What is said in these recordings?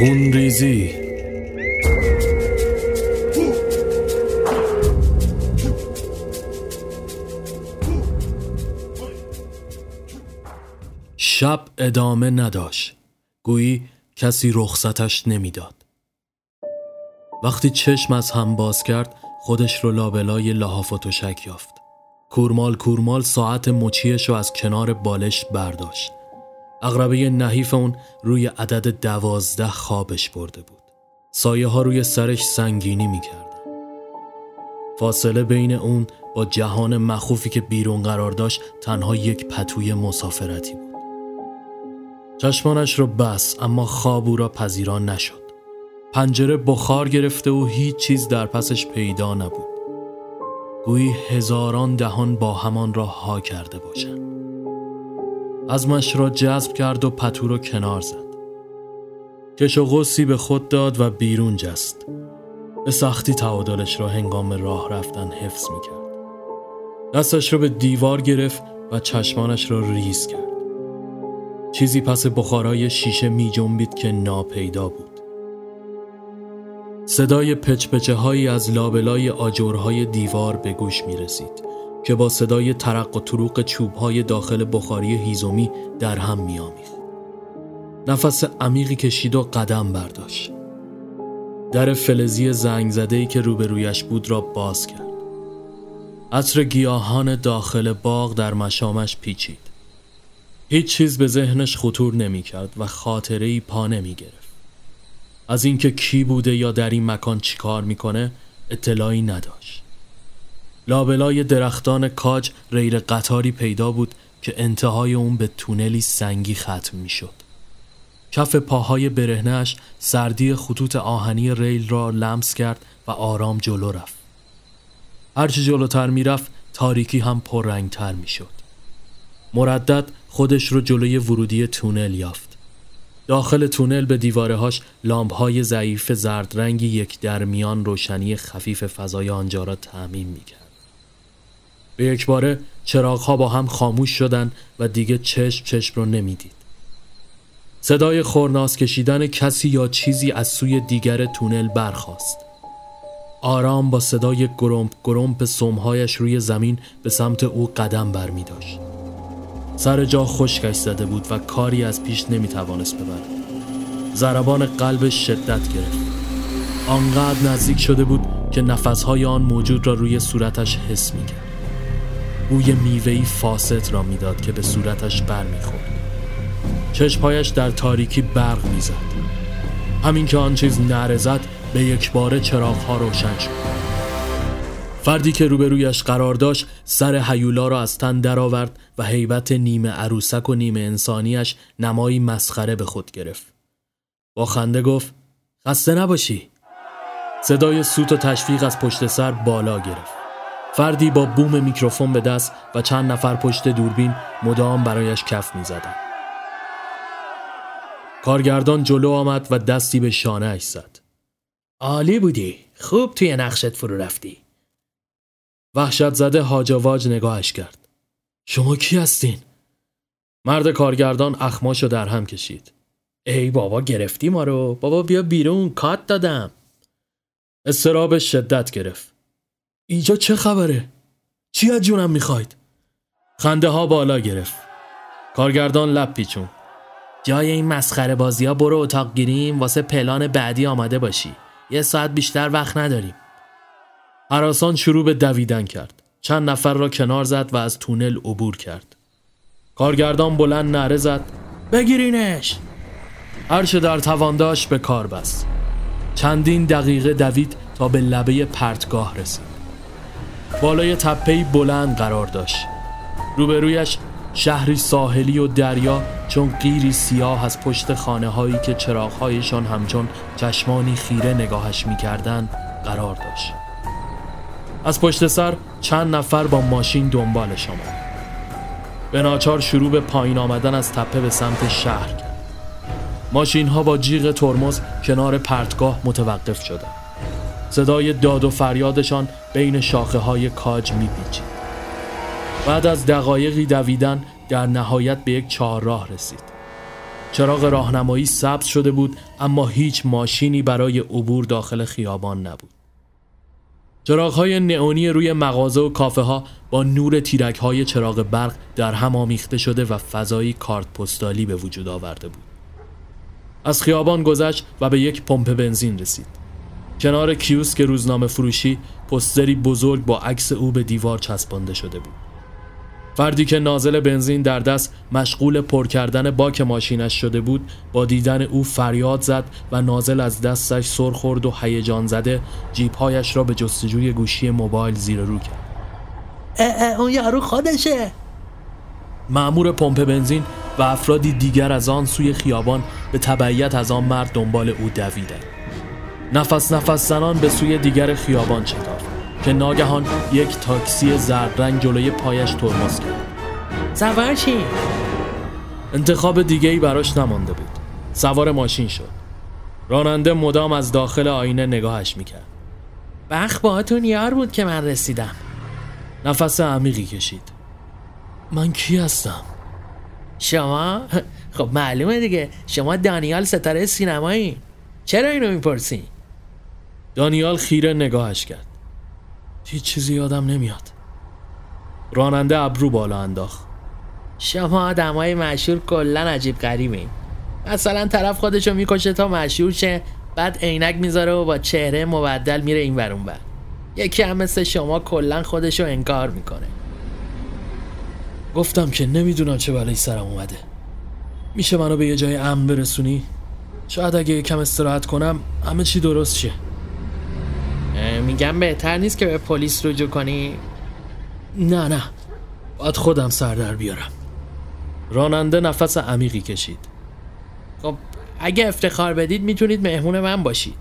خون ریزی. شب ادامه نداشت. گویی کسی رخصتش نمی‌داد. وقتی چشم از هم باز کرد خودش رو لابلای لحاف و تشک یافت. کورمال کورمال ساعت مچیش رو از کنار بالش برداشت. اغربه نحیف اون روی عدد دوازده خوابش برده بود. سایه ها روی سرش سنگینی می‌کردن. فاصله بین اون با جهان مخوفی که بیرون قرار داشت تنها یک پتوی مسافرتی بود. چشمانش رو بس اما خواب او را پذیران نشد. پنجره بخار گرفته و هیچ چیز در پسش پیدا نبود. گویی هزاران دهان با همان را ها کرده باشند. ازمش را جذب کرد و پتو را کنار زد. کش و غصی به خود داد و بیرون جست. به سختی تعادلش را هنگام راه رفتن حفظ می کرد دستش را به دیوار گرفت و چشمانش را ریز کرد. چیزی پس بخارای شیشه می جنبید که ناپیدا بود. صدای پچپچه هایی از لابلای آجرهای دیوار به گوش می رسید که با صدای ترق و طروق چوب های داخل بخاری هیزومی در هم می آمیخ. نفس عمیقی کشید و قدم برداشت. در فلزی زنگ زده که روبرویش بود را باز کرد. عطر گیاهان داخل باغ در مشامش پیچید. هیچ چیز به ذهنش خطور نمی کرد و خاطره ای پا نمی گرفت. از اینکه کی بوده یا در این مکان چیکار می‌کنه اطلاعی نداشت. لابلای درختان کاج غیر قطاری پیدا بود که انتهای اون به تونلی سنگی ختم می‌شد. کف پاهای برهنش سردی خطوط آهنی ریل را لمس کرد و آرام جلو رفت. هرچی جلوتر می‌رفت تاریکی هم پررنگتر می‌شد. مردد خودش رو جلوی ورودی تونل یافت. داخل تونل به دیوارهاش لامپ های ضعیف زرد رنگی یک درمیان روشنی خفیف فضای آنجا را تعمین می کرد. به یک باره چراغ ها با هم خاموش شدن و دیگه چشم چشم رو نمی‌دید. صدای خورناس کشیدن کسی یا چیزی از سوی دیگر تونل برخاست. آرام با صدای گرمپ گرمپ سمهایش روی زمین به سمت او قدم بر می داشت. سر جا خشکش زده بود و کاری از پیش نمی توانست ببرد. ضربان قلبش شدت گرفت. آنقدر نزدیک شده بود که نفسهای آن موجود را روی صورتش حس می کرد. بوی میوهی فاست را می‌داد که به صورتش بر می‌خورد چشمهایش در تاریکی برق می‌زد. همین که آن چیز نره زد به یک باره چراغها روشن شد. فردی که روبرویش قرار داشت سر حیولا را از تن درآورد و حیبت نیمه عروسک و نیمه انسانیش نمایی مسخره به خود گرفت. با خنده گفت خسته نباشی. صدای سوت و تشویق از پشت سر بالا گرفت. فردی با بوم میکروفون به دست و چند نفر پشت دوربین مدام برایش کف می زدن. کارگردان جلو آمد و دستی به شانه اش زد. عالی بودی. خوب توی نقشت فرو رفتی. وحشت زده هاجاواج نگاهش کرد. شما کی هستین؟ مرد کارگردان اخماشو در هم کشید. ای بابا گرفتی ما رو. بابا بیا بیرون کات دادم. استراب شدت گرفت. اینجا چه خبره؟ چی از جونم می‌خواید؟ خنده ها بالا گرفت. کارگردان لب پیچون. جای این مسخره بازی ها برو اتاق گیریم واسه پلان بعدی آماده باشی. یه ساعت بیشتر وقت نداریم. حراسان شروع به دویدن کرد. چند نفر را کنار زد و از تونل عبور کرد. کارگردان بلند نره زد. بگیرینش! هرچه در توان داشت به کار بست. چندین دقیقه دوید تا به لبه پرتگاه رسید. بالای تپهی بلند قرار داشت. روبرویش شهری ساحلی و دریا چون قیری سیاه از پشت خانه هایی که چراغهایشان همچون چشمانی خیره نگاهش می‌کردند قرار داشت. از پشت سر چند نفر با ماشین دنبالش آمد به ناچار شروع به پایین آمدن از تپه به سمت شهر کرد. ماشین ها با جیغ ترمز کنار پرتگاه متوقف شدند. صدای داد و فریادشان بین شاخه های کاج میپیچید بعد از دقایقی دویدن در نهایت به یک چهارراه رسید چراغ راهنمایی سبز شده بود اما هیچ ماشینی برای عبور داخل خیابان نبود. چراغهای نئونی روی مغازه و کافه ها با نور تیرک های چراغ برق در هم آمیخته شده و فضایی کارت پستالی به وجود آورده بود. از خیابان گذشت و به یک پمپ بنزین رسید. کنار کیوسک روزنامه فروشی پستری بزرگ با عکس او به دیوار چسبانده شده بود. فردی که نازل بنزین در دست مشغول پر کردن باک ماشینش شده بود با دیدن او فریاد زد و نازل از دستش سر خورد و هیجان زده جیبهایش را به جستجوی گوشی موبایل زیر رو کرد. اه اون یارو خودشه. معمور پمپ بنزین و افرادی دیگر از آن سوی خیابان به تبعیت از آن مرد دنبال او دویدند. نفس نفس زنان به سوی دیگر خیابان شتافت که ناگهان یک تاکسی زرد رنگ جلوی پایش ترمز کرد سوار چی؟ انتخاب دیگه ای براش نمانده بود سوار ماشین شد راننده مدام از داخل آینه نگاهش می‌کرد بخ باهاتون یار بود که من رسیدم نفس عمیقی کشید من کی هستم؟ شما؟ خب معلومه دیگه شما دانیال ستاره سینمایی چرا اینو می‌پرسی؟ دانیال خیره نگاهش کرد. هیچ چیزی یادم نمیاد. راننده ابرو بالا انداخت. شما آدم های مشهور کلا عجیب غریبین. مثلا طرف خودشو می‌کشه تا مشهور شه بعد عینک می‌ذاره و با چهره مبدل میره این ورون بر یکی هم مثل شما کلا خودشو انکار می‌کنه. گفتم که نمی‌دونم چه بلایی سرم اومده. میشه منو به یه جای امن برسونی؟ شاید اگه یکم استراحت کنم همه چی درست شه. میگم بهتر نیست که به پلیس رجوع کنی؟ نه نه. باید خودم سر در بیارم. راننده نفس عمیقی کشید. خب اگه افتخار بدید می‌تونید مهمون من باشید.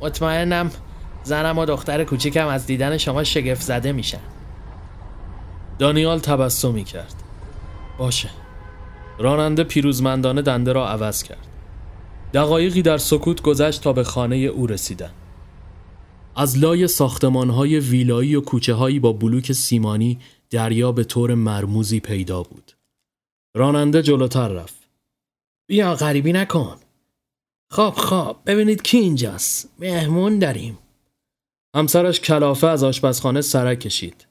مطمئنم زنم و دختر کوچیکم از دیدن شما شگفت زده میشن. دانیال تبسمی کرد باشه. راننده پیروزمندانه دنده را عوض کرد. دقایقی در سکوت گذشت تا به خانه او رسیدن. از لای های ویلایی و کوچه هایی با بلوک سیمانی دریا به طور مرموزی پیدا بود. راننده جلوتر رفت. بیا غریبی نکن. خب خب ببینید کی اینجاست. مهمون داریم. همسرش کلافه از آشپزخانه سرک کشید.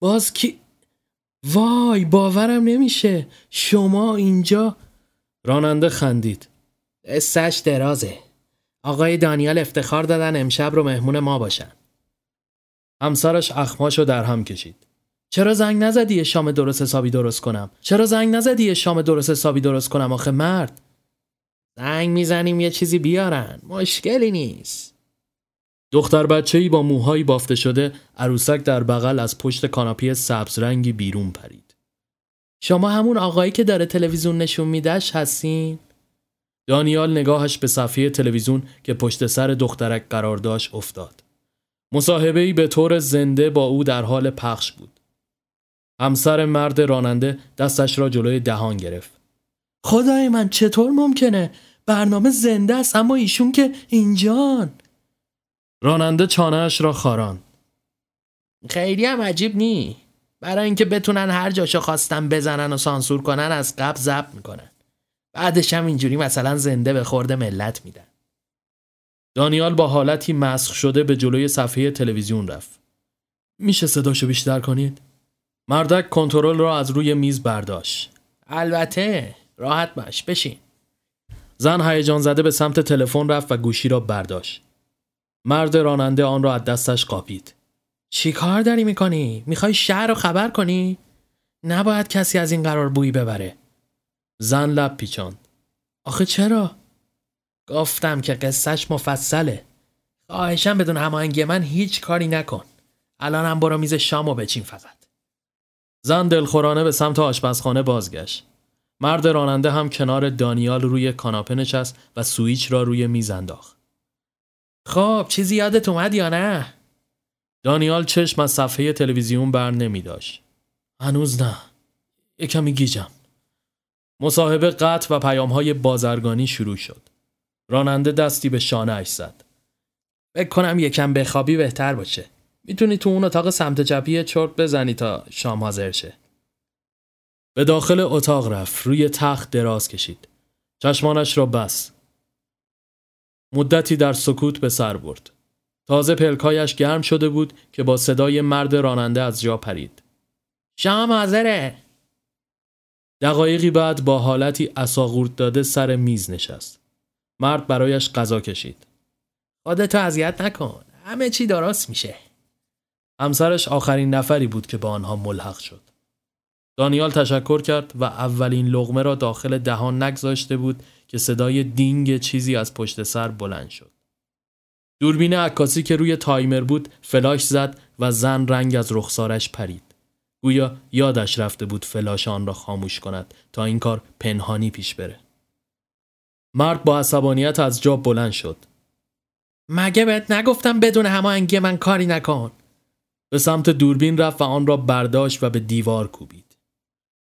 باز کی؟ وای باورم نمیشه. شما اینجا؟ راننده خندید. استش درازه. آقای دانیال افتخار دادن امشب رو مهمون ما باشن. همسرش اخماشو در هم کشید. چرا زنگ نزدی شام درست حسابی درست کنم؟ چرا زنگ نزدی شام درست حسابی درست کنم آخه مرد؟ زنگ می‌زنیم یه چیزی بیارن. مشکلی نیست. دختر بچه ای با موهایی بافته شده عروسک در بغل از پشت کاناپی سبز رنگی بیرون پرید. شما همون آقایی که داره تلویزیون نشون میدهش هستین؟ دانیال نگاهش به صفحه تلویزیون که پشت سر دخترک قرار داشت افتاد. مصاحبه به طور زنده با او در حال پخش بود. همسر مرد راننده دستش را جلوی دهان گرفت. خدای من چطور ممکنه؟ برنامه زنده است اما ایشون که اینجان. راننده چانهش را خاران. خیلی هم عجیب نی. برای اینکه بتونن هر جاشو خواستن بزنن و سانسور کنن از قبل ضبط می‌کنن. بعدش هم اینجوری مثلا زنده به خورد ملت میدن. دانیال با حالتی مسخ شده به جلوی صفحه تلویزیون رفت. میشه صداشو بیشتر کنید؟ مردک کنترل را از روی میز برداشت. البته راحت باش بشین. زن هیجان زده به سمت تلفن رفت و گوشی را برداشت. مرد راننده آن را از دستش قاپید. چی کار داری می‌کنی؟ می‌خوای شهر رو خبر کنی؟ نباید کسی از این قرار بویی ببره. زن لب پیچاند آخه چرا؟ گفتم که قصهش مفصله خواهشم بدون هماهنگی من هیچ کاری نکن الانم برو میز شامو بچین فقط زن دلخورانه به سمت آشپزخانه بازگشت مرد راننده هم کنار دانیال روی کاناپه نشست و سویچ را روی میز انداخت خب چیزی یادت اومد یا نه؟ دانیال چشم از صفحه تلویزیون بر نمی داشت. هنوز نه. یکمی گیجم. مصاحبه قطع و پیام های بازرگانی شروع شد. راننده دستی به شانه اش زد. فکر کنم یکم بخوابی بهتر باشه. می‌تونی تو اون اتاق سمت چپی چرت بزنی تا شام حاضر شه. به داخل اتاق رفت روی تخت دراز کشید چشمانش را بس مدتی در سکوت به سر برد تازه پلکایش گرم شده بود که با صدای مرد راننده از جا پرید شام حاضره دقایقی بعد با حالتی اساغورت داده سر میز نشست. مرد برایش غذا کشید. خودتو اذیت نکن. همه چی درست میشه. همسرش آخرین نفری بود که با آنها ملحق شد. دانیال تشکر کرد و اولین لغمه را داخل دهان نگذاشته بود که صدای دینگ چیزی از پشت سر بلند شد. دوربین عکاسی که روی تایمر بود فلاش زد و زن رنگ از رخسارش پرید. گویا یادش رفته بود فلاش آن را خاموش کند تا این کار پنهانی پیش بره. مرد با عصبانیت از جا بلند شد. مگه بهت نگفتم بدون هماهنگی من کاری نکن. به سمت دوربین رفت و آن را برداشت و به دیوار کوبید.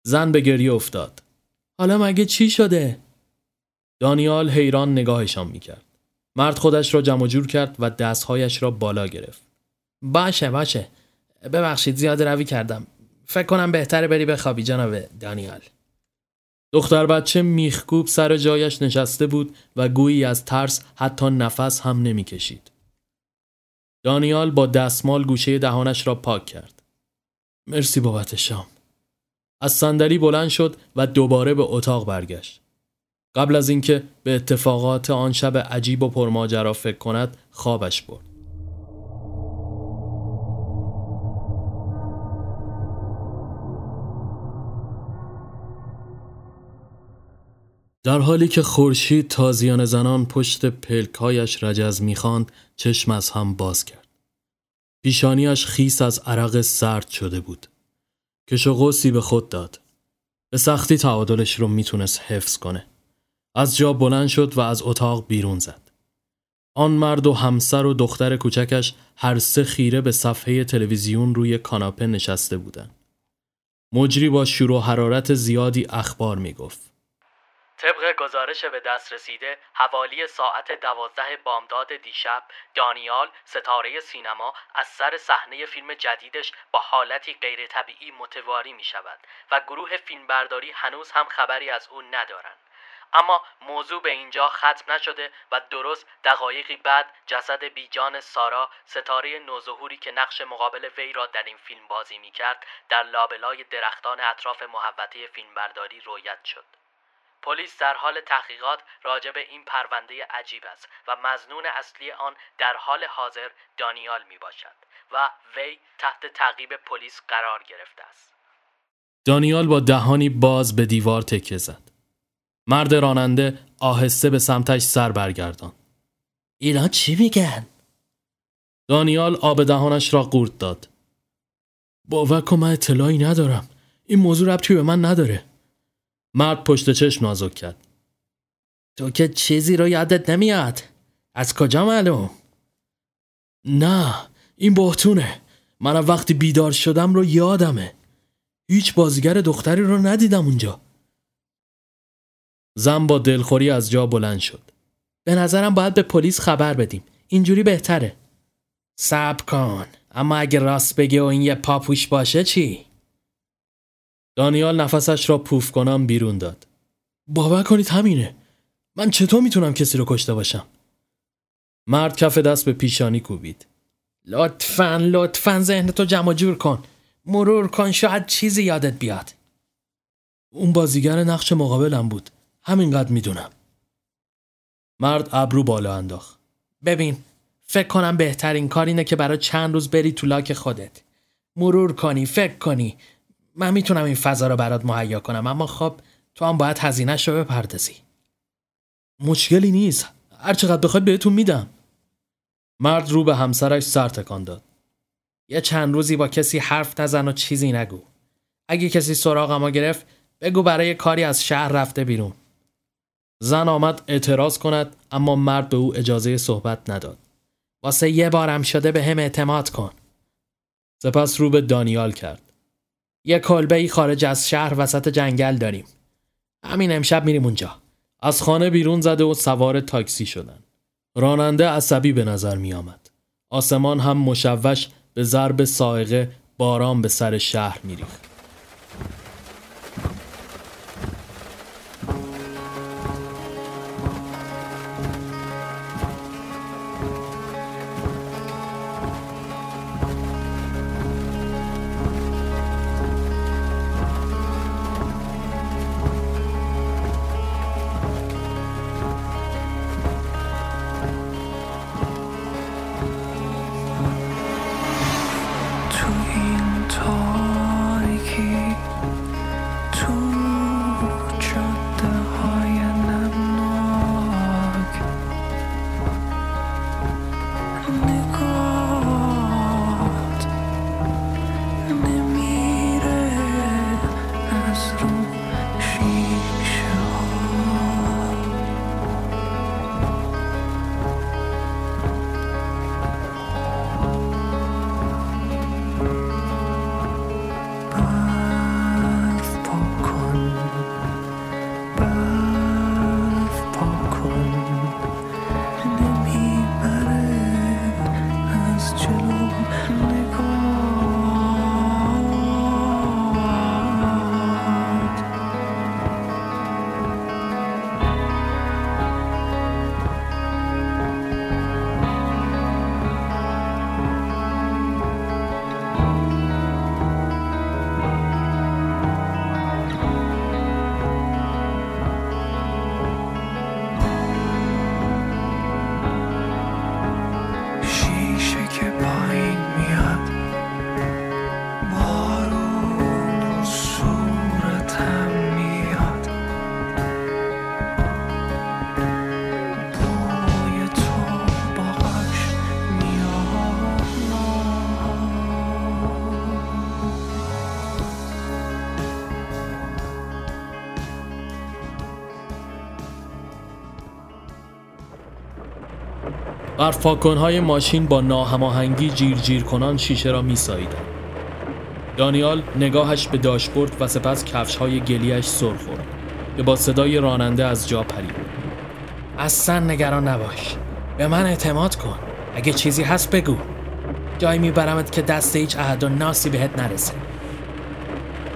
زن به گریه افتاد. حالا مگه چی شده؟ دانیال حیران نگاهشان می‌کرد. مرد خودش را جمع جور کرد و دستهایش را بالا گرفت. باشه باشه. ببخشید زیاد روی کردم. فکر کنم بهتره بری بخوابی جناب دانیال. دختر بچه میخکوب سر جایش نشسته بود و گویی از ترس حتی نفس هم نمی‌کشید. دانیال با دستمال گوشه دهانش را پاک کرد. مرسی بابت شام. از صندلی بلند شد و دوباره به اتاق برگشت. قبل از اینکه به اتفاقات آن شب عجیب و پرماجرا فکر کند خوابش برد. در حالی که خورشید تازیان زنان پشت پلکایش رجز می‌خواند چشم از هم باز کرد. پیشانیش خیس از عرق سرد شده بود. کش و به خود داد. به سختی تعادلش رو می‌تونست حفظ کنه. از جا بلند شد و از اتاق بیرون زد. آن مرد و همسر و دختر کوچکش هر سه خیره به صفحه تلویزیون روی کاناپه نشسته بودند. مجری با شور حرارت زیادی اخبار می گفت. طبق گزارش به دست رسیده حوالی ساعت دوازده بامداد دیشب دانیال ستاره سینما از سر صحنه فیلم جدیدش با حالتی غیر طبیعی متواری می شود و گروه فیلمبرداری هنوز هم خبری از او ندارند. اما موضوع به اینجا ختم نشده و درست دقایقی بعد جسد بیجان سارا ستاره نوظهوری که نقش مقابل وی را در این فیلم بازی می کرد در لابلای درختان اطراف محوطه فیلمبرداری رویت شد. پلیس در حال تحقیقات راجع به این پرونده عجیب است و مزنون اصلی آن در حال حاضر دانیال می باشد و وی تحت تعقیب پلیس قرار گرفته است. دانیال با دهانی باز به دیوار تکه زد. مرد راننده آهسته به سمتش سر برگردان. اینا چی میگن؟ دانیال آب دهانش را قورت داد. باور کن من اطلاعی ندارم. این موضوع ربطی به من نداره. مرد پشت چشم نازک کرد. تو که چیزی رو یادت نمیاد. از کجا معلوم؟ نه این بهتونه. من وقتی بیدار شدم رو یادمه. هیچ بازیگر دختری رو ندیدم اونجا. زن با دلخوری از جا بلند شد. به نظرم باید به پلیس خبر بدیم. اینجوری بهتره. صبر کن. اما اگه راست بگه و این یه پاپوش باشه چی؟ دانیال نفسش را پوف کنم بیرون داد. باور کنید همینه. من چطور می‌تونم کسی رو کشته باشم؟ مرد کف دست به پیشانی کوبید. لطفا لطفا ذهنتو جمع جور کن. مرور کن شاید چیزی یادت بیاد. اون بازیگر نقش مقابلم بود. همینقدر می‌دونم. مرد ابرو بالا انداخت. ببین فکر کنم بهترین کار اینه که برای چند روز بری تو لاک خودت. مرور کنی فکر کنی من می‌تونم این فضا رو برات مهیا کنم اما خب تو هم باید هزینهش رو بپردازی. مشکلی نیست. هر چقدر بخواد بهتون میدم. مرد رو به همسرش سر تکان داد. یه چند روزی با کسی حرف نزن و چیزی نگو. اگه کسی سراغ ما گرفت بگو برای کاری از شهر رفته بیرون. زن آمد اعتراض کند اما مرد به او اجازه صحبت نداد. واسه یه بارم شده به هم اعتماد کن. سپس رو به دانیال کرد. یه کلبه ای خارج از شهر وسط جنگل داریم. همین امشب میریم اونجا. از خانه بیرون زده و سوار تاکسی شدن. راننده عصبی به نظر می آمد. آسمان هم مشوش به ضرب سائقه باران به سر شهر میریخت. بر فاکنهای ماشین با ناهماهنگی جیر جیر کنان شیشه را می ساییدن. دانیال نگاهش به داشبورد و سپس کفش های گلیش سر خورد که با صدای راننده از جا پرید. اصلا نگران نباش. به من اعتماد کن. اگه چیزی هست بگو. جایی میبرمت که دست هیچ عهد و ناسی بهت نرسه.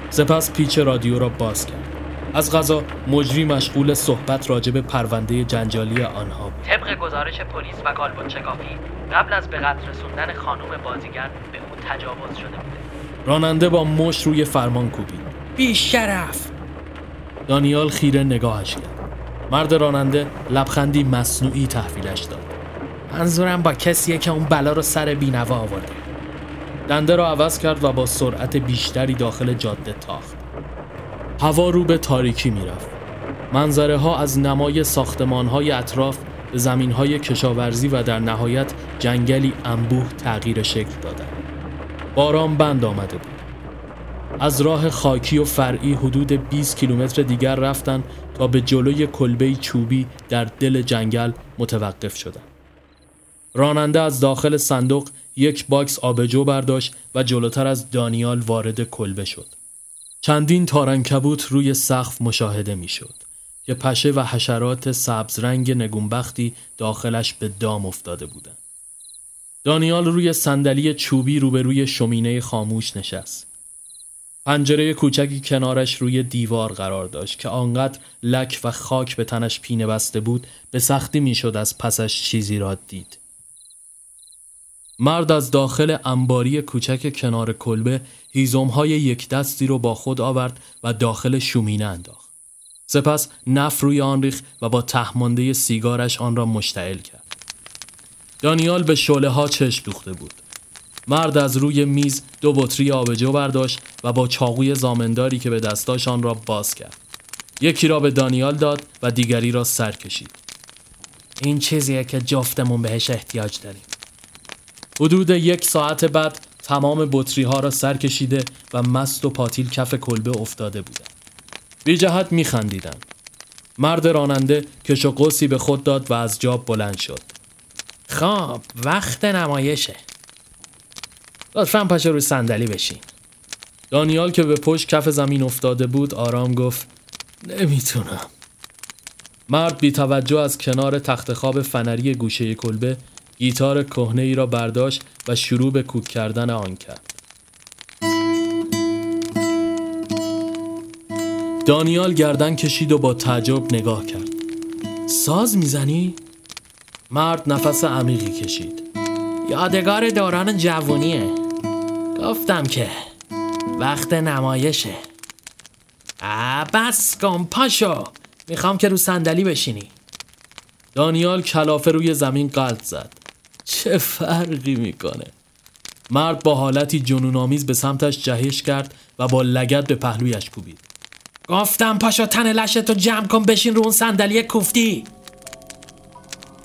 سپس پیچ رادیو را باز کرد. از غذا مجری مشغول صحبت راجب پرونده جنجالی آنها بود. گزارش پلیس و کالبد شکافی قبل از به قتل رسوندن خانم بازیگر به او تجاوز شده بوده. راننده با مش روی فرمان کوبید. بی شرف دانیال خیره نگاهش کرد. مرد راننده لبخندی مصنوعی تحویلش داد. منظورم با کسیه که اون بلا رو سر بینوا آورده. دنده را عوض کرد و با سرعت بیشتری داخل جاده تاخت. هوا رو به تاریکی می‌رفت. منظره ها از نمای ساختمان های اطراف زمین های کشاورزی و در نهایت جنگلی انبوه تغییر شکل دادند. باران بند آمده بود. از راه خاکی و فرعی حدود 20 کیلومتر دیگر رفتند تا به جلوی کلبه چوبی در دل جنگل متوقف شدند. راننده از داخل صندوق یک باکس آبجو برداشت و جلوتر از دانیال وارد کلبه شد. چندین تارنکبوت روی سقف مشاهده می‌شد که پشه و حشرات سبز رنگ نگونبختی داخلش به دام افتاده بودند. دانیال روی صندلی چوبی روبروی شومینه خاموش نشست. پنجره کوچکی کنارش روی دیوار قرار داشت که آنقدر لک و خاک به تنش پینه بسته بود به سختی می‌شد از پسش چیزی را دید. مرد از داخل انباری کوچک کنار کلبه هیزم های یک دستی رو با خود آورد و داخل شومینه انداخت. سپس نف روی آن ریخ و با تهمانده سیگارش آن را مشتعل کرد. دانیال به شله ها چشم دوخته بود. مرد از روی میز دو بطری آبجو برداشت و با چاقوی زامنداری که به دستاش آن را باز کرد. یکی را به دانیال داد و دیگری را سر کشید. این چیزیه که جفتمون بهش احتیاج داریم. حدود یک ساعت بعد تمام بطری ها را سر کشیده و مست و پاتیل کف کلبه افتاده بودند. بی جهت می خندیدن. مرد راننده کش و قوسی به خود داد و از جاب بلند شد. خب وقت نمایشه. لطفا پاشو روی صندلی بشین. دانیال که به پشت کف زمین افتاده بود آرام گفت نمی‌تونم. مرد بی توجه از کنار تخت خواب فنری گوشه کلبه گیتار کهنه ای را برداشت و شروع به کوک کردن آن کرد. دانیال گردن کشید و با تعجب نگاه کرد. ساز می‌زنی؟ مرد نفس عمیقی کشید. یادگار دوران جوونیه. گفتم که وقت نمایشه. بس کن پاشو می‌خوام که رو صندلی بشینی. دانیال کلافه روی زمین قلط زد. چه فرقی می‌کنه مرد با حالتی جنونآمیز به سمتش جهش کرد و با لگت به پهلویش کوبید گفتم پاشو تن لشتو جمع کن بشین رو اون صندلی کوفتی.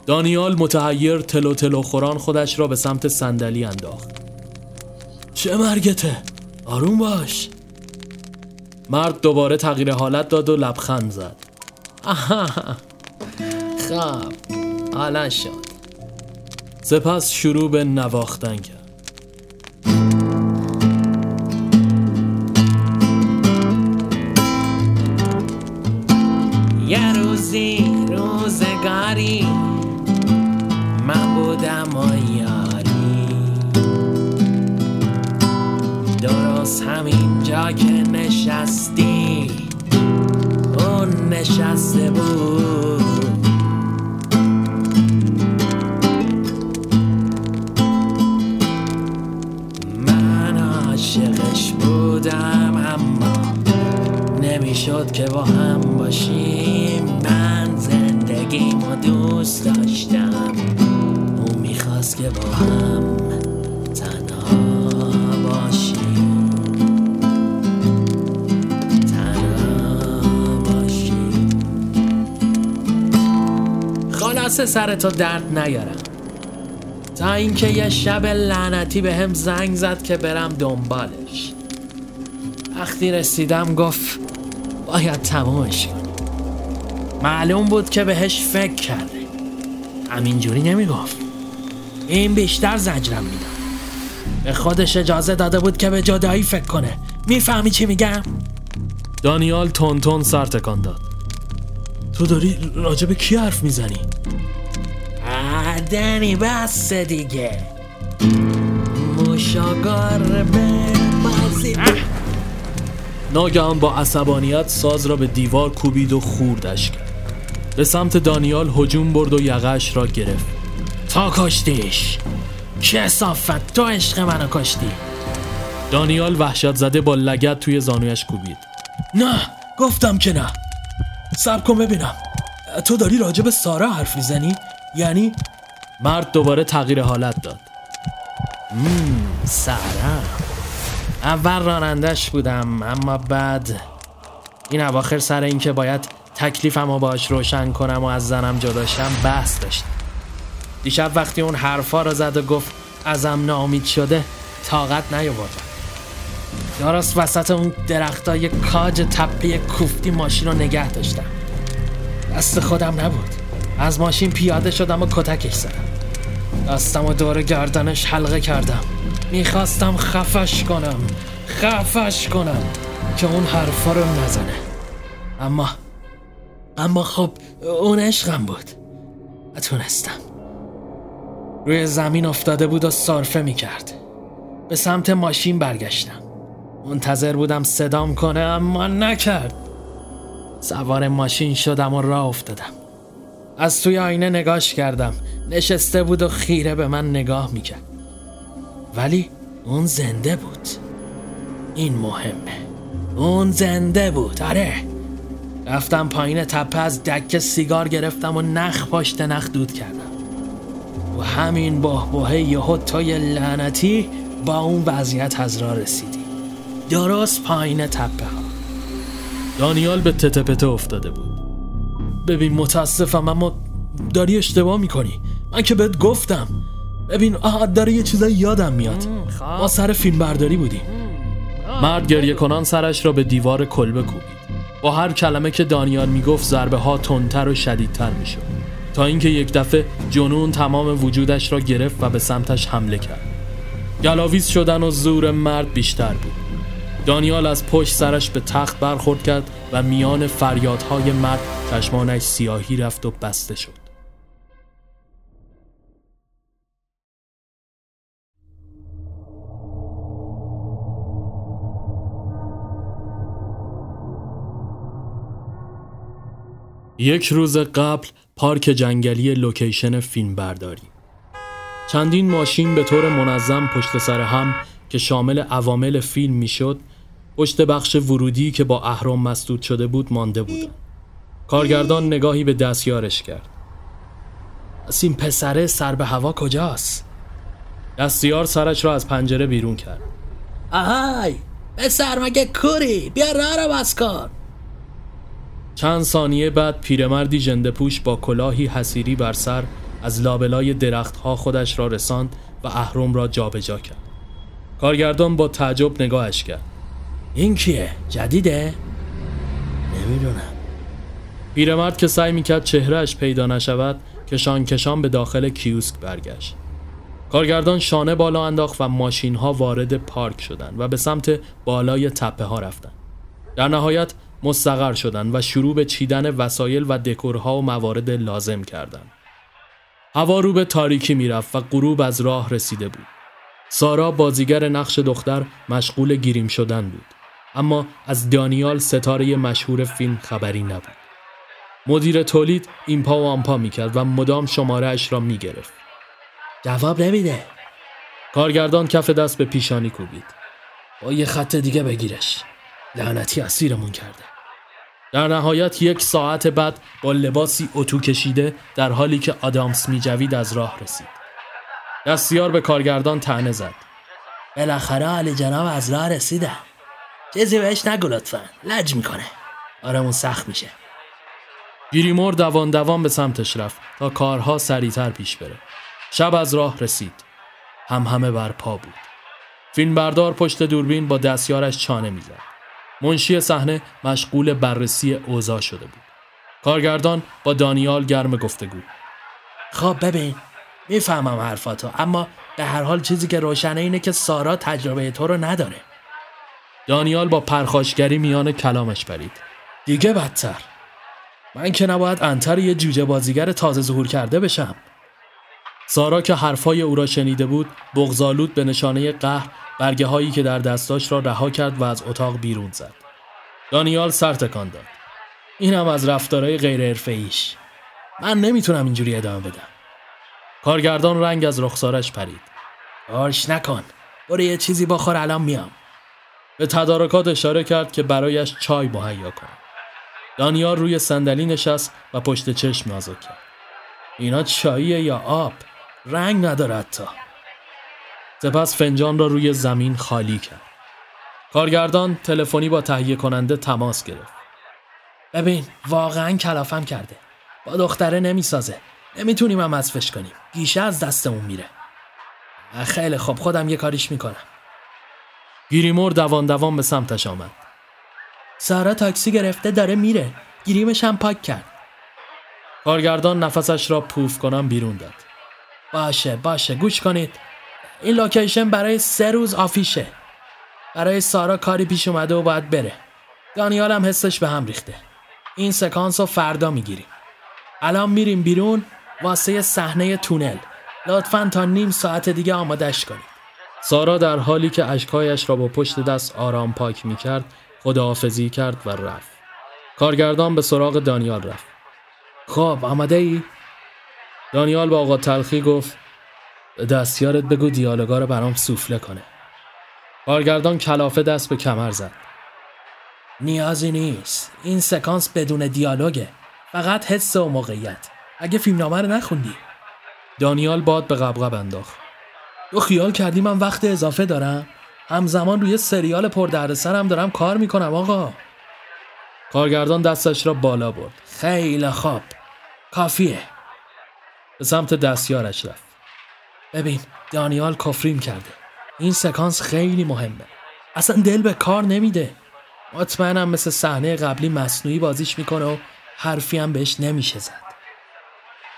دانیال متحیر تلو تلو خوران خودش را به سمت صندلی انداخت. چه مرگته؟ آروم باش. مرد دوباره تغییر حالت داد و لبخند زد. آها. خب حالا شد. سپس شروع به نواختن کرد. که نشستی اون نشسته بود. من عاشقش بودم اما نمی‌شد که با هم باشیم. من زندگیمو دوست داشتم اون می‌خواست که با هم خلاصه سرتو درد نیارم. تا اینکه یه شب لعنتی به هم زنگ زد که برم دنبالش. وقتی رسیدم گفت باید تمامش کنی معلوم بود که بهش فکر کرده. همینجوری نمی‌گفت. این بیشتر زجرم میدم به خودش اجازه داده بود که به جدایی فکر کنه. می‌فهمی چی میگم؟ دانیال تون سر تکان داد. تو داری راجع به کی حرف می‌زنی؟ دنی بس دیگه. مشاگار به بازی ناگهان با عصبانیت ساز را به دیوار کوبید و خوردش کرد. به سمت دانیال هجوم برد و یقش را گرفت. تا کشتیش. چه صافت تو عشق منو کشتی. دانیال وحشت زده با لگت توی زانویش کوبید. نه گفتم که نه. سب کن ببینم. تو داری راجع به سارا حرف می‌زنی؟ یعنی؟ مرد دوباره تغییر حالت داد. سارا. اول رانندش بودم اما بعد این اواخر سر اینکه باید تکلیفم رو باش روشن کنم و از زنم جداشم بحث داشتم دیشب وقتی اون حرفا رو زد و گفت ازم ناامید شده طاقت نیاوردم. درست وسط اون درختای کاج تپه کوفتی ماشین رو نگه داشتم. دست خودم نبود. از ماشین پیاده شدم و کتکش زدم. دستم و دور گردنش حلقه کردم. می‌خواستم خفش کنم. خفش کنم که اون حرفا رو نزنه. اما اما خب اون عشقم بود. نتونستم. روی زمین افتاده بود و صرفه می‌کرد. به سمت ماشین برگشتم. منتظر بودم صدام کنه اما نکرد. سوار ماشین شدم و راه افتادم. از توی آینه نگاش کردم. نشسته بود و خیره به من نگاه می‌کرد. ولی اون زنده بود. این مهمه. اون زنده بود. آره. رفتم پایین تپه از دکه سیگار گرفتم و نخ پاشت نخ دود کردم. و همین بهبهه یهو توی لعنتی با اون وضعیت از راه رسیدی. درست پایین تپه ها. دانیال به تته افتاده بود. ببین متاسفم اما داری اشتباه می‌کنی. من که بهت گفتم. ببین آه داره یه چیزایی یادم میاد. ما سر فیلم برداری بودیم مرد گریه کنان سرش را به دیوار کلبه کوبید. با هر کلمه که دانیال می‌گفت ضربه ها تندتر و شدیدتر می‌شد. تا اینکه یک دفعه جنون تمام وجودش را گرفت و به سمتش حمله کرد. گلاویز شدن و زور مرد بیشتر بود. دانیال از پشت سرش به تخت برخورد کرد و میان فریادهای مرد چشمانش سیاهی رفت و بسته شد. یک روز قبل پارک جنگلی لوکیشن فیلم برداری چندین ماشین به طور منظم پشت سر هم که شامل عوامل فیلم می‌شد پشت بخش ورودی که با اهرام مسدود شده بود مانده بودن کارگردان نگاهی به دستیارش کرد. از این پسره سر به هوا کجاست؟ دستیار سرش را از پنجره بیرون کرد. آهای پسر مگه کوری؟ بیا راه را بس کن. چند ثانیه بعد پیرمردی جنده پوش با کلاهی حسیری بر سر از لابلای درختها خودش را رساند و اهرم را جابجا کرد. کارگردان با تعجب نگاهش کرد. این کیه؟ جدیده؟ نمی‌دونم پیرمرد که سعی می‌کرد چهرهش پیدا نشود کشان کشان به داخل کیوسک برگشت کارگردان شانه بالا انداخت و ماشین ها وارد پارک شدند و به سمت بالای تپه ها رفتند. در نهایت مستقر شدند و شروع به چیدن وسایل و دکورها و موارد لازم کردند. هوا رو به تاریکی می‌رفت و غروب از راه رسیده بود. سارا بازیگر نقش دختر مشغول گیریم شدن بود اما از دانیال ستاره مشهور فیلم خبری نبود. مدیر تولید این پا و آنپا می‌کرد و مدام شماره اش را می‌گرفت. جواب نمیده. کارگردان کف دست به پیشانی کوبید. با یه خط دیگه بگیرش. لعنتی اسیرمون کرده. در نهایت یک ساعت بعد با لباسی اتو کشیده در حالی که آدامس میجوید از راه رسید. دستیار به کارگردان تنه زد. بالاخره علی جناب از راه رسیده. چیزی بهش نگو لطفا. لج می‌کنه. آرمون سخت میشه. گیریمور دوان دوان به سمتش رفت تا کارها سریعتر پیش بره. شب از راه رسید. هم همه بر پا بود. فیلمبردار پشت دوربین با دستیارش چانه می‌زد. منشی صحنه مشغول بررسی اوضاع شده بود. کارگردان با دانیال گرم گفتگو. خب ببین می‌فهمم حرفاتو اما به هر حال چیزی که روشنه اینه که سارا تجربه تو رو نداره. دانیال با پرخاشگری میان کلامش پرید. دیگه بدتر. من که نباید انتر یه جوجه بازیگر تازه ظهور کرده بشم. سارا که حرفای او را شنیده بود بغزالود به نشانه قهر برگه هایی که در دستاش را رها کرد و از اتاق بیرون زد. دانیال سر تکان داد. اینم از رفتارهای غیر ایش من نمی‌تونم اینجوری ادامه بدم. کارگردان رنگ از رخسارش پرید. آرش نکن. برو یه چیزی بخور الان میام. به تدارکات اشاره کرد که برایش چای مهیا کند دانیال روی صندلی نشست و پشت چشم نازک کرد. اینا چاییه یا آب؟ رنگ نداره حتی. سپس فنجان را روی زمین خالی کرد. کارگردان تلفنی با تهیه کننده تماس گرفت. ببین واقعا کلافم کرده. با دختره نمی‌سازه. نمی‌تونیم هم حذفش کنیم. گیشه از دستمون میره. خیلی خوب. خودم یه کاریش می‌کنم. گریمور دوان دوان به سمتش آمد. سارا تاکسی گرفته داره میره. گریمش هم پاک کرد. کارگردان نفسش را پوف‌کنان بیرون داد. باشه باشه گوش کنید. این لوکیشن برای سه روز آفیشه. برای سارا کاری پیش اومده و باید بره. دانیال هم حسش به هم ریخته. این سکانس رو فردا می‌گیریم. الان میریم بیرون واسه صحنه تونل. لطفا تا نیم ساعت دیگه آمادش کنید. سارا در حالی که اشکایش را با پشت دست آرام پاک می‌کرد خداحافظی کرد و رفت. کارگردان به سراغ دانیال رفت. خب آماده ای؟ دانیال با آقا تلخی گفت دستیارت بگو دیالوگا رو برام سوفله کنه. کارگردان کلافه دست به کمر زد. نیازی نیست. این سکانس بدون دیالوگه. فقط حس و موقعیت. اگه فیلمنامه رو نخوندی. دانیال باد به قبقب انداخت. تو خیال کردی من وقت اضافه دارم؟ همزمان روی سریال پردردسرم دارم کار می‌کنم آقا. کارگردان دستش را بالا برد. خیلی خوب. کافیه. به سمت دستیارش رفت. ببین دانیال کفریم کرده. این سکانس خیلی مهمه. اصلا دل به کار نمیده. مطمئنم مثل صحنه قبلی مصنوعی بازیش می‌کنه و حرفی هم بهش نمیشه زد.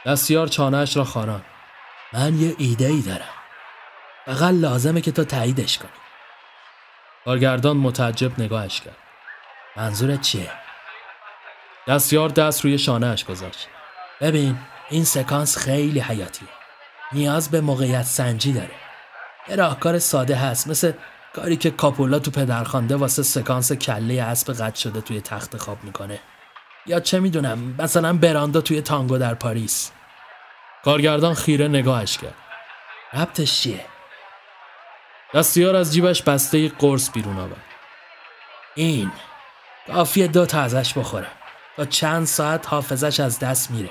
دستیار چانهش را خاران. من یه ایده ای دارم. فقط لازمه که تو تاییدش کنی. کارگردان متعجب نگاهش کرد. منظورت چیه؟ دستیار دست روی شانهش گذاشت. ببین این سکانس خیلی حیاتیه. نیاز به موقعیت سنجی داره. یه راهکار ساده هست مثل کاری که کاپولا تو پدرخوانده واسه سکانس کله اسب قد شده توی تخت خواب می‌کنه. یا چه می‌دونم مثلا براندا توی تانگو در پاریس. کارگردان خیره نگاهش کرد. ربطش چیه؟ دستیار از جیبش بسته قرص بیرون آورد. این کافیه دو تا ازش بخوره. تا چند ساعت حافظش از دست میره.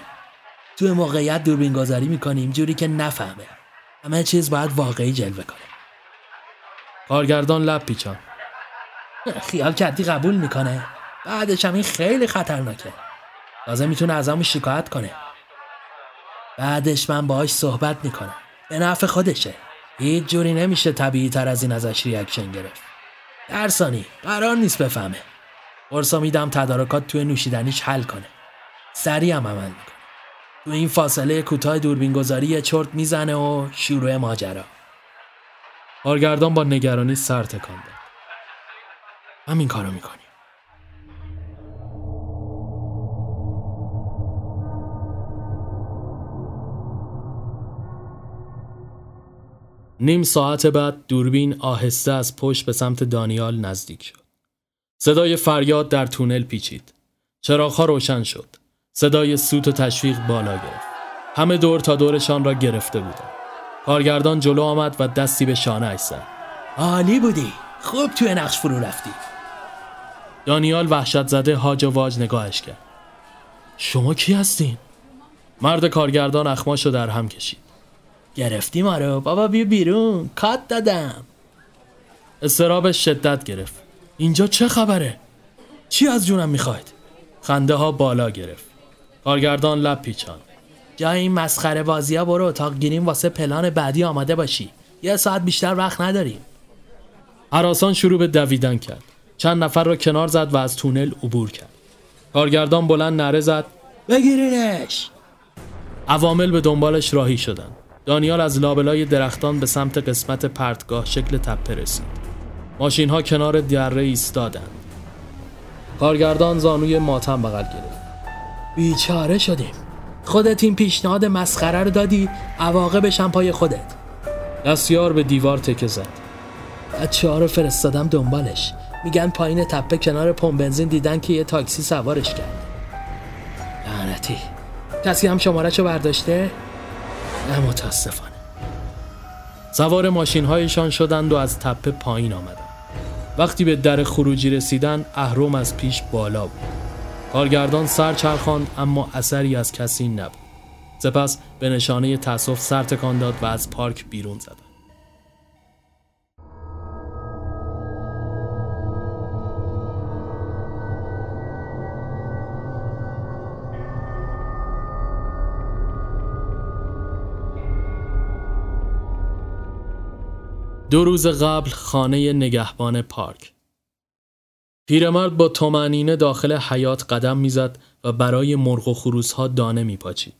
توی موقعیت دوربین گذاری می‌کنیم جوری که نفهمه. همه چیز باید واقعی جلوه کنه. کارگردان لب پیچان. خیال کردی قبول می‌کنه؟ بعدش هم این خیلی خطرناکه. لازم می‌تونه از همون شکایت کنه. بعدش من باهاش صحبت می‌کنم. به نفع خودشه. هیچ جوری نمیشه طبیعی تر از این ازش ریاکشن گرفت. درسانی قرار نیست بفهمه. قرصا میدم تدارکات توی نوشیدنیش حل کنه. سریع هم عمل می‌کنه. تو این فاصله کوتاه دوربین گذاری چرت می‌زنه و شروع ماجرا. کارگردان با نگرانی سر تکان داد. همین کارو می‌کنی. نیم ساعت بعد دوربین آهسته از پشت به سمت دانیال نزدیک شد. صدای فریاد در تونل پیچید. چراغها روشن شد. صدای سوت و تشویق بالا گرفت. همه دور تا دورشان را گرفته بودند. کارگردان جلو آمد و دستی به شانه اش زد. عالی بودی. خوب توی نقش فرو رفتی. دانیال وحشت زده هاج و واج نگاهش کرد. شما کی هستین؟ مرد کارگردان اخماشو در هم کشید. گرفتی ما رو بابا بیا بیرون. کات دادم. استرابش شدت گرفت. اینجا چه خبره؟ چی از جونم می‌خواید؟ خنده ها بالا گرفت. کارگردان لب پیچان جای این مسخره بازی ها برو اتاق گیریم واسه پلان بعدی آماده باشی. یه ساعت بیشتر وقت نداریم. حراسان شروع به دویدن کرد. چند نفر را کنار زد و از تونل عبور کرد. کارگردان بلند نره زد. بگیرینش. عوامل به دنبالش راهی شدند. دانیال از لابلای درختان به سمت قسمت پرتگاه شکل تپه رسید. ماشین ها کنار دره ایستادند. کارگردان زانوی ماتم بغل گرفت. بیچاره شدیم. خودت این پیشنهاد مسخره رو دادی عواقبش هم پای خودت. دستیار به دیوار تکه زد. بچه ها رو فرستادم دنبالش. میگن پایین تپه کنار پمپ بنزین دیدن که یه تاکسی سوارش کرد. لعنتی. کسی هم شمارش برداشته؟ نه متاسفانه. سوار ماشین هایشان شدند و از تپه پایین آمدند. وقتی به در خروجی رسیدن اهرم از پیش بالا بود. کارگردان سر چرخاند اما اثری از کسی نبود. سپس به نشانه تاسف سر تکان داد و از پارک بیرون زد. دو روز قبل خانه نگهبان پارک پیرمرد با تومنینه داخل حیات قدم می‌زد و برای مرغ و خروس ها دانه میپاچید.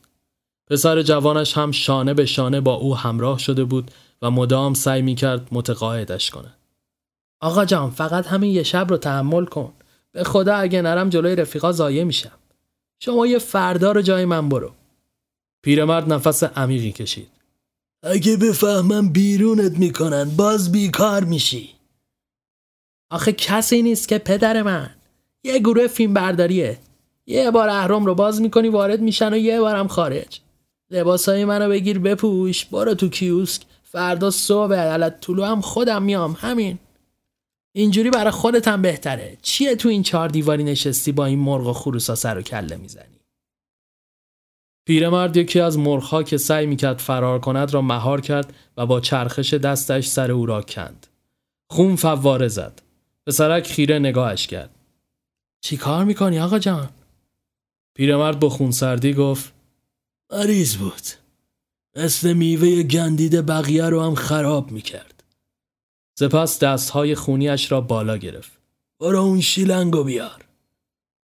پسر جوانش هم شانه به شانه با او همراه شده بود و مدام سعی می‌کرد متقاعدش کند. آقا جان فقط همین یه شب رو تحمل کن. به خدا اگه نرم جلوی رفیقا زایه میشم. شما یه فردا رو جای من برو. پیرمرد نفس عمیقی کشید. اگه بفهمم بیرونت می‌کنن باز بیکار میشی. آخه کسی نیست که پدر من. یه گروه فیلم برداریه. یه بار اهرام رو باز می‌کنی وارد میشن و یه بارم خارج. لباسای منو بگیر بپوش برو تو کیوسک. فردا صبح علت طلوع هم خودم میام همین. اینجوری برای خودت هم بهتره. چیه تو این چهار دیواری نشستی با این مرغ و خروسا سر و کله می‌زنی؟ پیرمرد یکی از مرغها که سعی می‌کرد فرار کند را مهار کرد و با چرخش دستش سر او را کند. خون فواره زد. پسرک خیره نگاهش کرد. چی کار می‌کنی آقا جان؟ پیرمرد با خون سردی گفت مریض بود. مثل میوه گندیده بقیه رو هم خراب می‌کرد. سپس دستهای خونیش را بالا گرفت. برو اون شیلنگو بیار.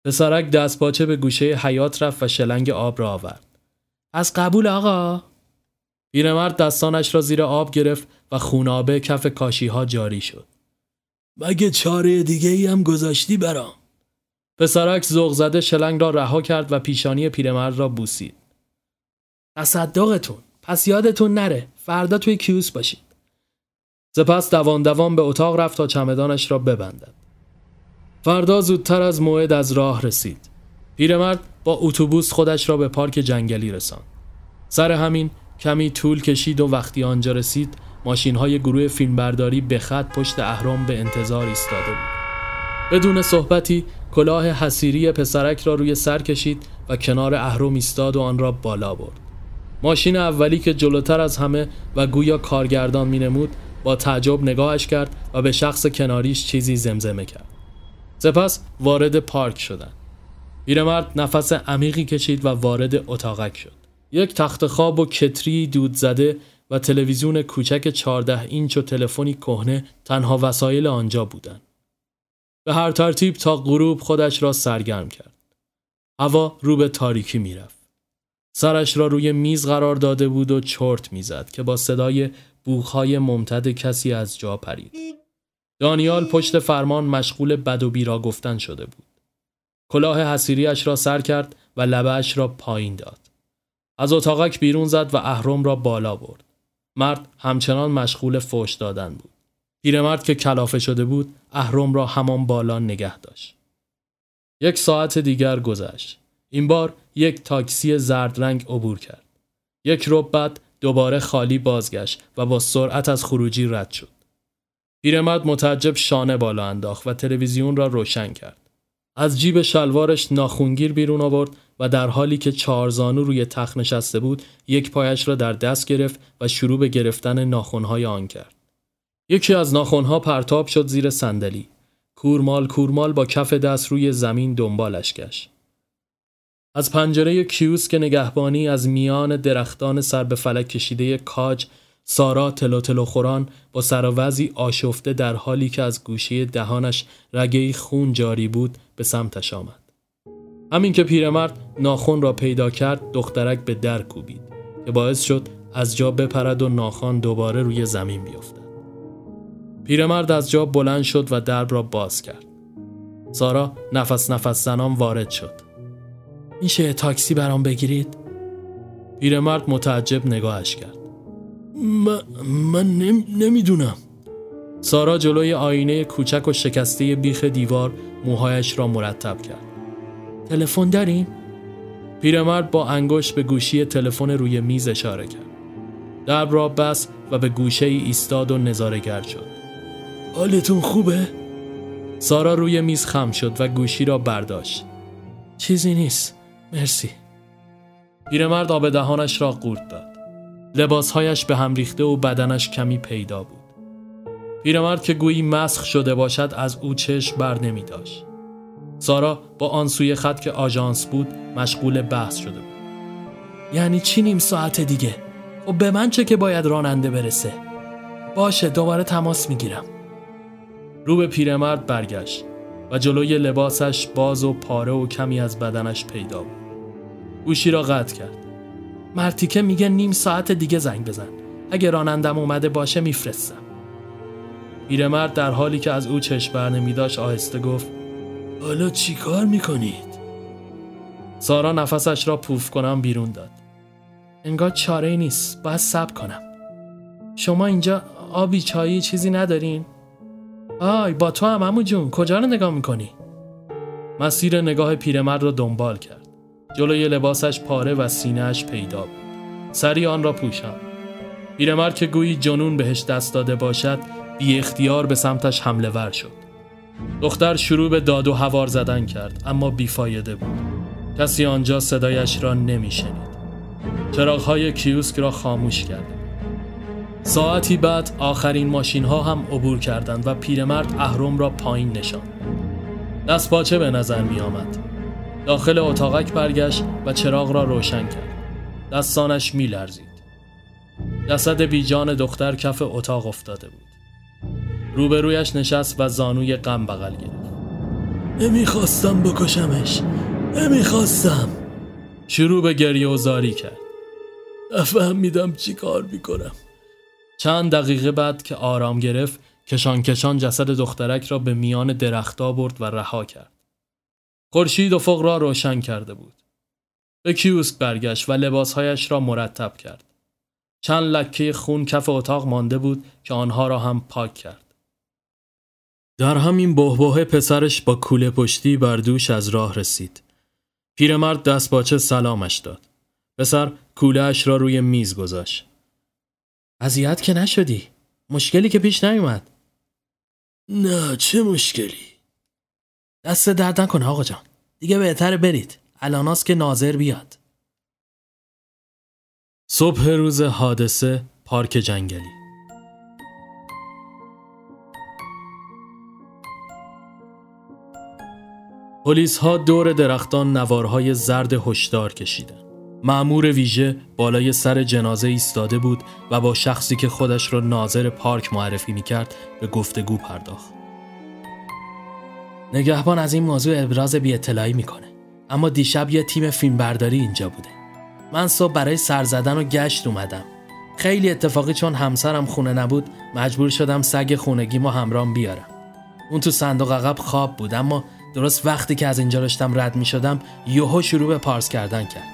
پسرک دست باچه به گوشه حیات رفت و شلنگ آب را آورد. از قبول آقا؟ پیرمرد دستانش را زیر آب گرفت و خونابه کف کاشی ها جاری شد. مگه چاره دیگه ای هم گذاشتی برام؟ پسرک زوغ زده شلنگ را رها کرد و پیشانی پیرمرد را بوسید. تصدقتون پس یادتون نره فردا توی کیوس باشید. سپس دوان دوان به اتاق رفت تا چمدانش را ببندد. فردا زودتر از موعد از راه رسید. پیرمرد با اتوبوس خودش را به پارک جنگلی رساند. سر همین کمی طول کشید و وقتی آنجا رسید ماشین های گروه فیلمبرداری به خط پشت اهرام به انتظار ایستاده بود. بدون صحبتی کلاه حسیری پسرک را روی سر کشید و کنار اهرام ایستاد و آن را بالا برد. ماشین اولی که جلوتر از همه و گویا کارگردان مینمود با تعجب نگاهش کرد و به شخص کناریش چیزی زمزمه کرد. سپس وارد پارک شدند. پیرمرد نفس عمیقی کشید و وارد اتاقک شد. یک تخت خواب و کتری دود زده و تلویزیون کوچک 14 اینچ و تلفنی کهنه تنها وسایل آنجا بودند. به هر ترتیب تا غروب خودش را سرگرم کرد. هوا رو به تاریکی می‌رفت. سرش را روی میز قرار داده بود و چرت می‌زد که با صدای بوخهای ممتد کسی از جا پرید. دانیال پشت فرمان مشغول بد و بیرا گفتن شده بود. کلاه حسیریش را سر کرد و لبهش را پایین داد. از اتاقک بیرون زد و اهرم را بالا برد. مرد همچنان مشغول فوش دادن بود. پیرمرد که کلافه شده بود اهرم را همان بالا نگه داشت. یک ساعت دیگر گذشت. این بار یک تاکسی زرد رنگ عبور کرد. یک رب بعد دوباره خالی بازگشت و با سرعت از خروجی رد شد. پیرمرد متعجب شانه بالا انداخت و تلویزیون را روشن کرد. از جیب شلوارش ناخونگیر بیرون آورد و در حالی که چهارزانو روی تخت نشسته بود یک پایش را در دست گرفت و شروع به گرفتن ناخونهای آن کرد. یکی از ناخونها پرتاب شد زیر صندلی. کورمال کورمال با کف دست روی زمین دنبالش گشت. از پنجره کیوس که نگهبانی از میان درختان سر به فلک کشیده کاج سارا تلو تلو خوران با سراوزی آشفته در حالی که از گوشه دهانش رگه خون جاری بود به سمتش آمد. همین که پیرمرد ناخون را پیدا کرد دخترک به در کوبید که باعث شد از جا بپرد و ناخان دوباره روی زمین بیفتد. پیرمرد از جا بلند شد و درب را باز کرد. سارا نفس نفس زنان وارد شد. میشه تاکسی برام بگیرید؟ پیرمرد متعجب نگاهش کرد. من, من نمی‌دونم. سارا جلوی آینه کوچک و شکسته بیخ دیوار موهایش را مرتب کرد. تلفن دارین؟ پیرمرد با انگشت به گوشی تلفن روی میز اشاره کرد. درب را بس و به گوشه ای ایستاد و نظارگر شد. حالتون خوبه؟ سارا روی میز خم شد و گوشی را برداشت. چیزی نیست. مرسی. پیرمرد آب دهانش را قورت داد. لباسهایش به هم ریخته و بدنش کمی پیدا بود. پیرمرد که گویی مسخ شده باشد از او چشم بر نمی داشت. سارا با آن سوی خط که آژانس بود مشغول بحث شده بود. یعنی چی نیم ساعت دیگه؟ خب به من چه که باید راننده برسه؟ باشه دوباره تماس می‌گیرم. رو به پیرمرد برگشت و جلوی لباسش باز و پاره و کمی از بدنش پیدا بود. گوشی را قطع کرد. مرتیکه میگه نیم ساعت دیگه زنگ بزن. اگه رانندم اومده باشه میفرستم. پیرمرد در حالی که از او چشم بر نمیداشت آهسته گفت حالا چی کار می‌کنید؟ سارا نفسش را پوف کنم بیرون داد انگار چاره نیست باید سب کنم شما اینجا آبی چایی چیزی ندارین؟ آی با تو هم امو جون کجا رو نگاه می‌کنی؟ مسیر نگاه پیرمرد را دنبال کرد جلوی لباسش پاره و سینهش پیدا بود. سری آن را پوشم پیرمرد که گویی جنون بهش دست داده باشد بی اختیار به سمتش حمله ور شد. دختر شروع به داد و هوار زدن کرد اما بیفایده بود. کسی آنجا صدایش را نمیشنید. چراغهای کیوسک را خاموش کرد. ساعتی بعد آخرین ماشین ها هم عبور کردند و پیرمرد اهرم را پایین نشاند. دست پاچه به نظر می آمد داخل اتاقک برگشت و چراغ را روشن کرد. دستانش می لرزید جسد بیجان دختر کف اتاق افتاده بود. روبرویش نشست و زانوی غم بغل گرفت. نمی‌خواستم بکشمش. نمی‌خواستم. شروع به گریه و زاری کرد. نفهمیدم چی کار می‌کنم. چند دقیقه بعد که آرام گرفت کشان کشان جسد دخترک را به میان درختا برد و رها کرد. خورشید افق را روشن کرده بود به کیوسک برگشت و لباسهایش را مرتب کرد چند لکه خون کف اتاق مانده بود که آنها را هم پاک کرد در همین بهبه پسرش با کوله پشتی بر دوش از راه رسید. پیرمرد دست باچه سلامش داد. پسر کولهش را روی میز گذاشت. اذیت که نشدی؟ مشکلی که پیش نیومد؟ نه چه مشکلی؟ دست درد نکنه آقا جان. دیگه بهتره برید. الاناست که ناظر بیاد. صبح روز حادثه پارک جنگلی پلیس ها دور درختان نوارهای زرد هشدار کشیدند. معمور ویژه بالای سر جنازه ایستاده بود و با شخصی که خودش را ناظر پارک معرفی می‌کرد به گفتگو پرداخت. نگهبان از این موضوع ابراز بی اطلاعی می‌کنه. اما دیشب یه تیم فیلمبرداری اینجا بوده. من صبح برای سر زدن و گشت اومدم. خیلی اتفاقی چون همسرم خونه نبود مجبور شدم سگ خونگیمو همرام بیارم. اون تو صندوق عقب خواب بود اما درست وقتی که از اینجا داشتم رد می شدم شروع به پارس کردن کرد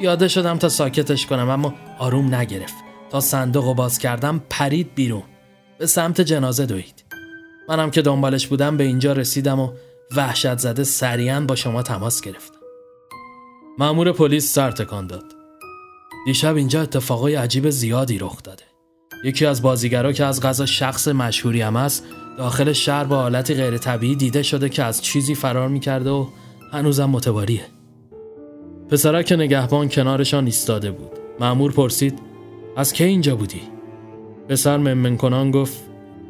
یاده شدم تا ساکتش کنم اما آروم نگرفت تا صندوق و باز کردم پرید بیرون به سمت جنازه دوید منم که دنبالش بودم به اینجا رسیدم و وحشت زده سریعا با شما تماس گرفتم. مأمور پلیس سر تکان داد. دیشب اینجا اتفاقای عجیب زیادی رخ داده. یکی از بازیگرا که از غذا شخص مشهوری هم است داخل شهر با حالتی غیر طبیعی دیده شده که از چیزی فرار می‌کرده و هنوزم متواریه پسرک نگهبان کنارشان ایستاده بود. معمور پرسید از کی اینجا بودی؟ پسر ممن کنان گفت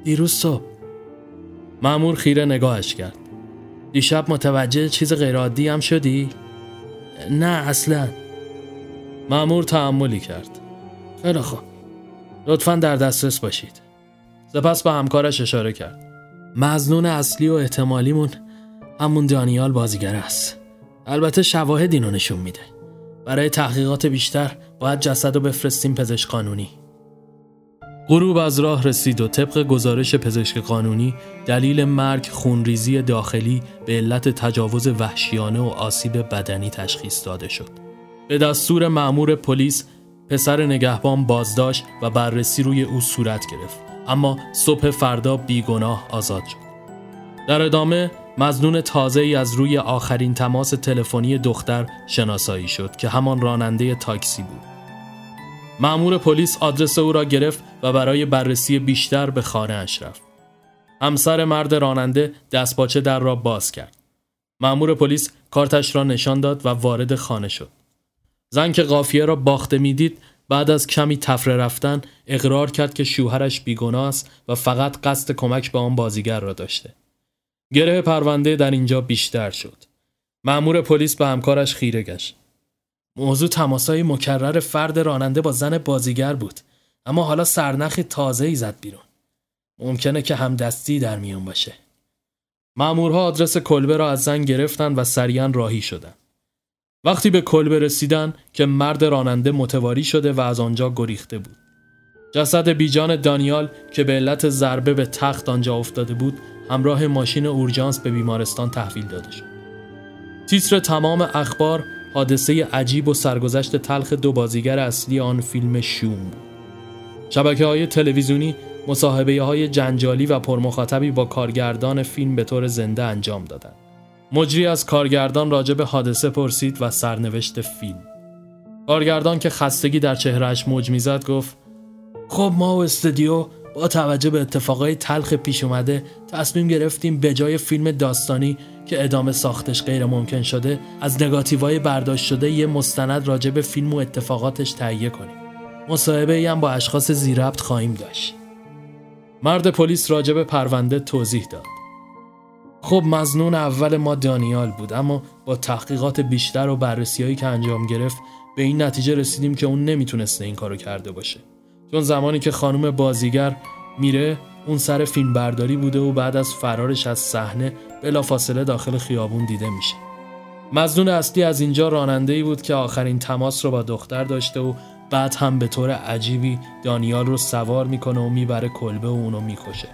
دیروز صبح. معمور خیره نگاهش کرد. دیشب متوجه چیز غیرعادی هم شدی؟ نه اصلا. معمور تعملی کرد. خیلی خوب. لطفا در دسترس باشید. سپس به همکارش اشاره کرد. مزنون اصلی و احتمالیمون همون دانیال بازیگر است. البته شواهد اینو نشون میده. برای تحقیقات بیشتر باید جسد رو بفرستیم پزشک قانونی غروب از راه رسید و طبق گزارش پزشک قانونی دلیل مرگ خونریزی داخلی به علت تجاوز وحشیانه و آسیب بدنی تشخیص داده شد. به دستور معمور پلیس پسر نگهبان بازداشت و بررسی روی او صورت گرفت اما صبح فردا بیگناه آزاد شد. در ادامه مزنون تازه ای از روی آخرین تماس تلفنی دختر شناسایی شد که همان راننده تاکسی بود. معمور پلیس آدرس او را گرفت و برای بررسی بیشتر به خانه اش رفت. همسر مرد راننده دستپاچه در را باز کرد. معمور پلیس کارتش را نشان داد و وارد خانه شد. زن که قافیه را باخته می‌دید بعد از کمی تفره رفتن اقرار کرد که شوهرش بیگناه است و فقط قصد کمک به آن بازیگر را داشته. گره پرونده در اینجا بیشتر شد. معمور پلیس به همکارش خیره گشت. موضوع تماسای مکرر فرد راننده با زن بازیگر بود. اما حالا سرنخ تازه ای زد بیرون. ممکنه که هم دستی در میون باشه. مامورها آدرس کلبه را از زن گرفتن و سریعا راهی شدن. وقتی به کلبه رسیدن که مرد راننده متواری شده و از آنجا گریخته بود. جسد بیجان دانیال که به علت ضربه به تخت آنجا افتاده بود همراه ماشین اورژانس به بیمارستان تحویل داده شد. تیتر تمام اخبار حادثه عجیب و سرگذشت تلخ دو بازیگر اصلی آن فیلم شوم. شبکه های تلویزیونی مصاحبه های جنجالی و پرمخاطبی با کارگردان فیلم به طور زنده انجام دادند. مجری از کارگردان راجع حادثه پرسید و سرنوشت فیلم. کارگردان که خستگی در چهرهش موج می‌زد گفت خب ما و استودیو با توجه به اتفاقای تلخ پیش اومده تصمیم گرفتیم به جای فیلم داستانی که ادامه ساختش غیر ممکن شده از نگاتیوهای برداشت شده یه مستند راجع به فیلم و اتفاقاتش تهیه کنیم. مصاحبه هم با اشخاص زیربط خواهیم داشت. مرد پلیس راجع به پرونده توضیح داد. خب مزنون اول ما دانیال بود اما با تحقیقات بیشتر و بررسیهایی که انجام گرفت به این نتیجه رسیدیم که اون نمی‌تونسته این کارو کرده باشه. چون زمانی که خانم بازیگر میره اون سر فیلم برداری بوده و بعد از فرارش از صحنه بلافاصله داخل خیابون دیده میشه. مزنون اصلی از اینجا راننده ای بود که آخرین تماس رو با دختر داشته و بعد هم به طور عجیبی دانیال رو سوار می‌کنه و می‌بره کلبه و اونو می‌کشه.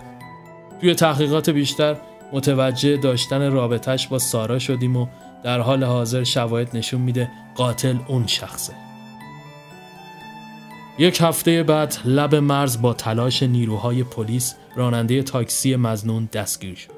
توی تحقیقات بیشتر متوجه داشتن رابطش با سارا شدیم و در حال حاضر شواهد نشون میده قاتل اون شخصه. یک هفته بعد لب مرز با تلاش نیروهای پلیس راننده تاکسی مزنون دستگیر شد.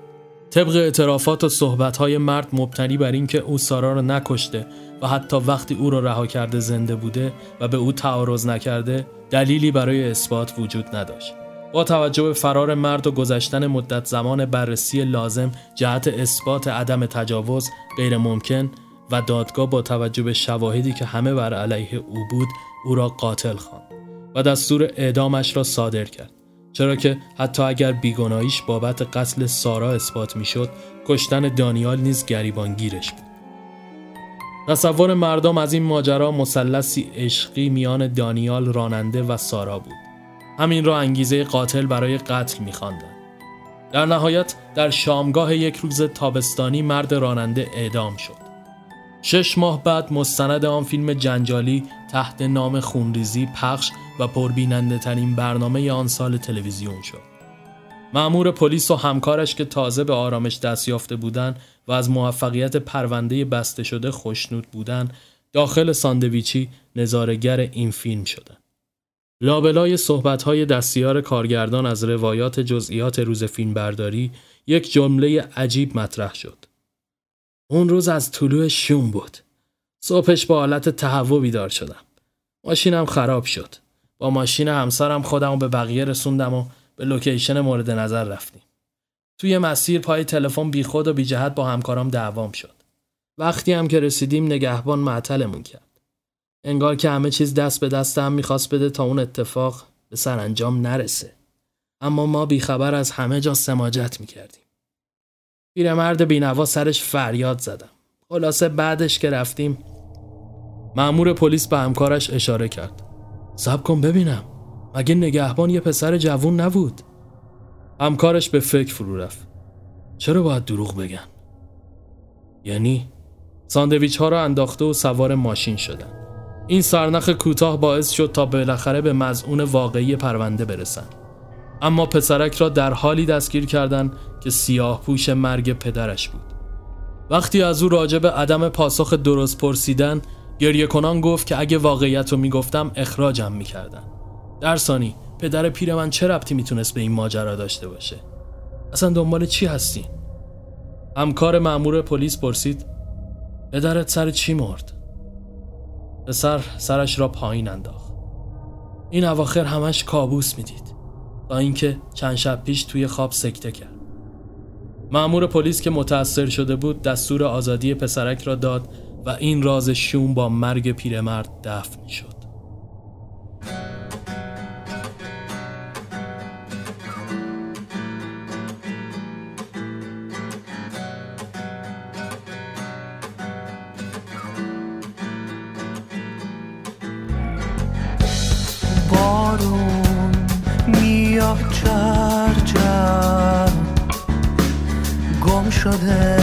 طبق اعترافات و صحبتهای مرد مبتنی بر اینکه او سارا را نکشته و حتی وقتی او را رها کرده زنده بوده و به او تعارض نکرده دلیلی برای اثبات وجود نداشت. با توجه به فرار مرد و گذشتن مدت زمان بررسی لازم جهت اثبات عدم تجاوز غیر ممکن و دادگاه با توجه به شواهدی که همه بر علیه او بود او را قاتل خواند و دستور اعدامش را صادر کرد. چرا که حتی اگر بیگناهیش بابت قتل سارا اثبات می‌شد کشتن دانیال نیز گریبانگیرش بود. تصور مردم از این ماجرا مثلثی عشقی میان دانیال راننده و سارا بود. همین را انگیزه قاتل برای قتل میخواندند. در نهایت در شامگاه یک روز تابستانی مرد راننده اعدام شد. شش ماه بعد مستند آن فیلم جنجالی تحت نام خونریزی پخش و پربیننده ترین برنامه آن سال تلویزیون شد. معمور پلیس و همکارش که تازه به آرامش دست یافته بودند و از موفقیت پرونده بسته شده خوشنود بودند داخل ساندویچی نظارگر این فیلم شدند. لابلای صحبتهای دستیار کارگردان از روایات جزئیات روز فیلمبرداری یک جمله عجیب مطرح شد. اون روز از طلوع شوم بود. صبحش با حالت تهوع بیدار شدم. ماشینم خراب شد. با ماشین همسرم خودم به بقیه رسوندم و به لوکیشن مورد نظر رفتیم. توی مسیر پای تلفن بیخود و بی جهت با همکارام دعوام شد. وقتی هم که رسیدیم نگهبان معطلمون کرد. انگار که همه چیز دست به دست هم می‌خواست بده تا اون اتفاق به سرانجام نرسه. اما ما بیخبر از همه جا سماجت می‌کردیم. پیرمرد بینوا سرش فریاد زدم. خلاصه بعدش که رفتیم مأمور پلیس به همکارش اشاره کرد. سب کن ببینم. مگه نگهبان یه پسر جوون نبود؟ همکارش به فکر فرو رفت. چرا باید دروغ بگن؟ یعنی ساندویچ ها را انداخته و سوار ماشین شدن. این سرنخ کوتاه باعث شد تا بالاخره به مزعون واقعی پرونده برسن. اما پسرک را در حالی دستگیر کردند که سیاه پوش مرگ پدرش بود. وقتی از او راجع به عدم پاسخ درست پرسیدن گریه کنان گفت که اگه واقعیت رو می‌گفتم اخراجم می‌کردن. در ثانی پدر پیر من چه ربطی می‌تونست به این ماجرا داشته باشه؟ اصلا دنبال چی هستی؟ همکار مأمور پلیس پرسید پدرت سر چی مرد؟ پسر سرش را پایین انداخت. این اواخر همش کابوس می‌دید. تا اینکه چند شب پیش توی خواب سکته کرد. معمور پلیس که متأثر شده بود دستور آزادی پسرک را داد و این راز شوم با مرگ پیرمرد دفن شد. بارون چرچم گم شده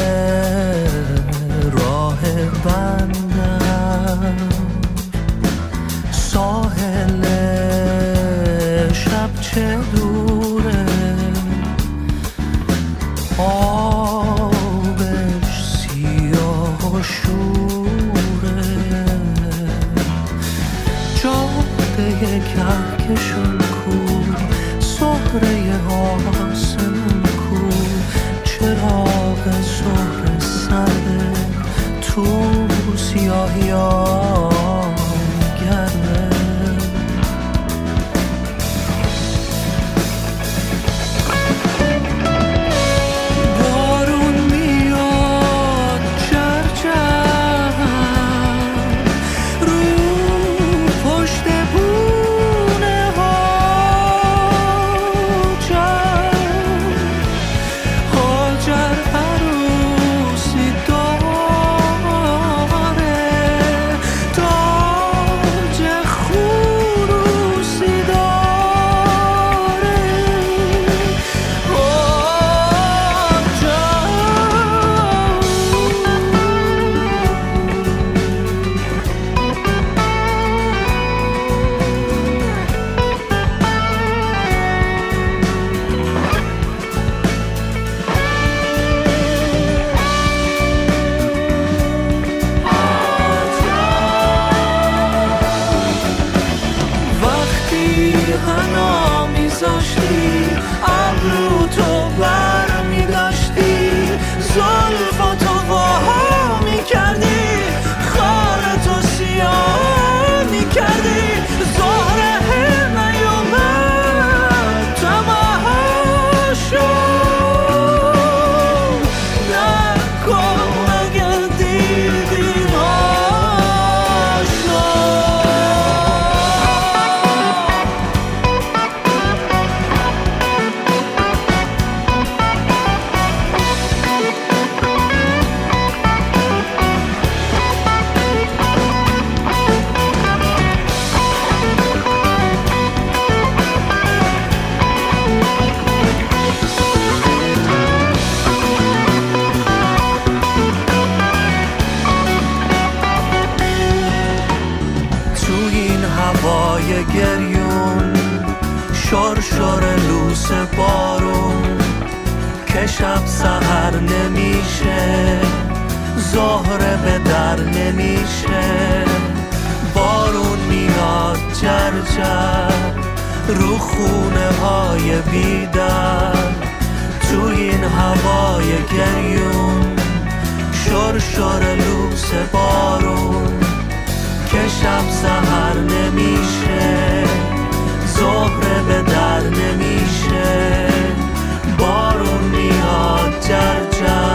راه بندم ساحل شب چه گریون شور شور لوس بارون که شب زهر نمیشه زهره به در نمیشه بارون میاد جر جر.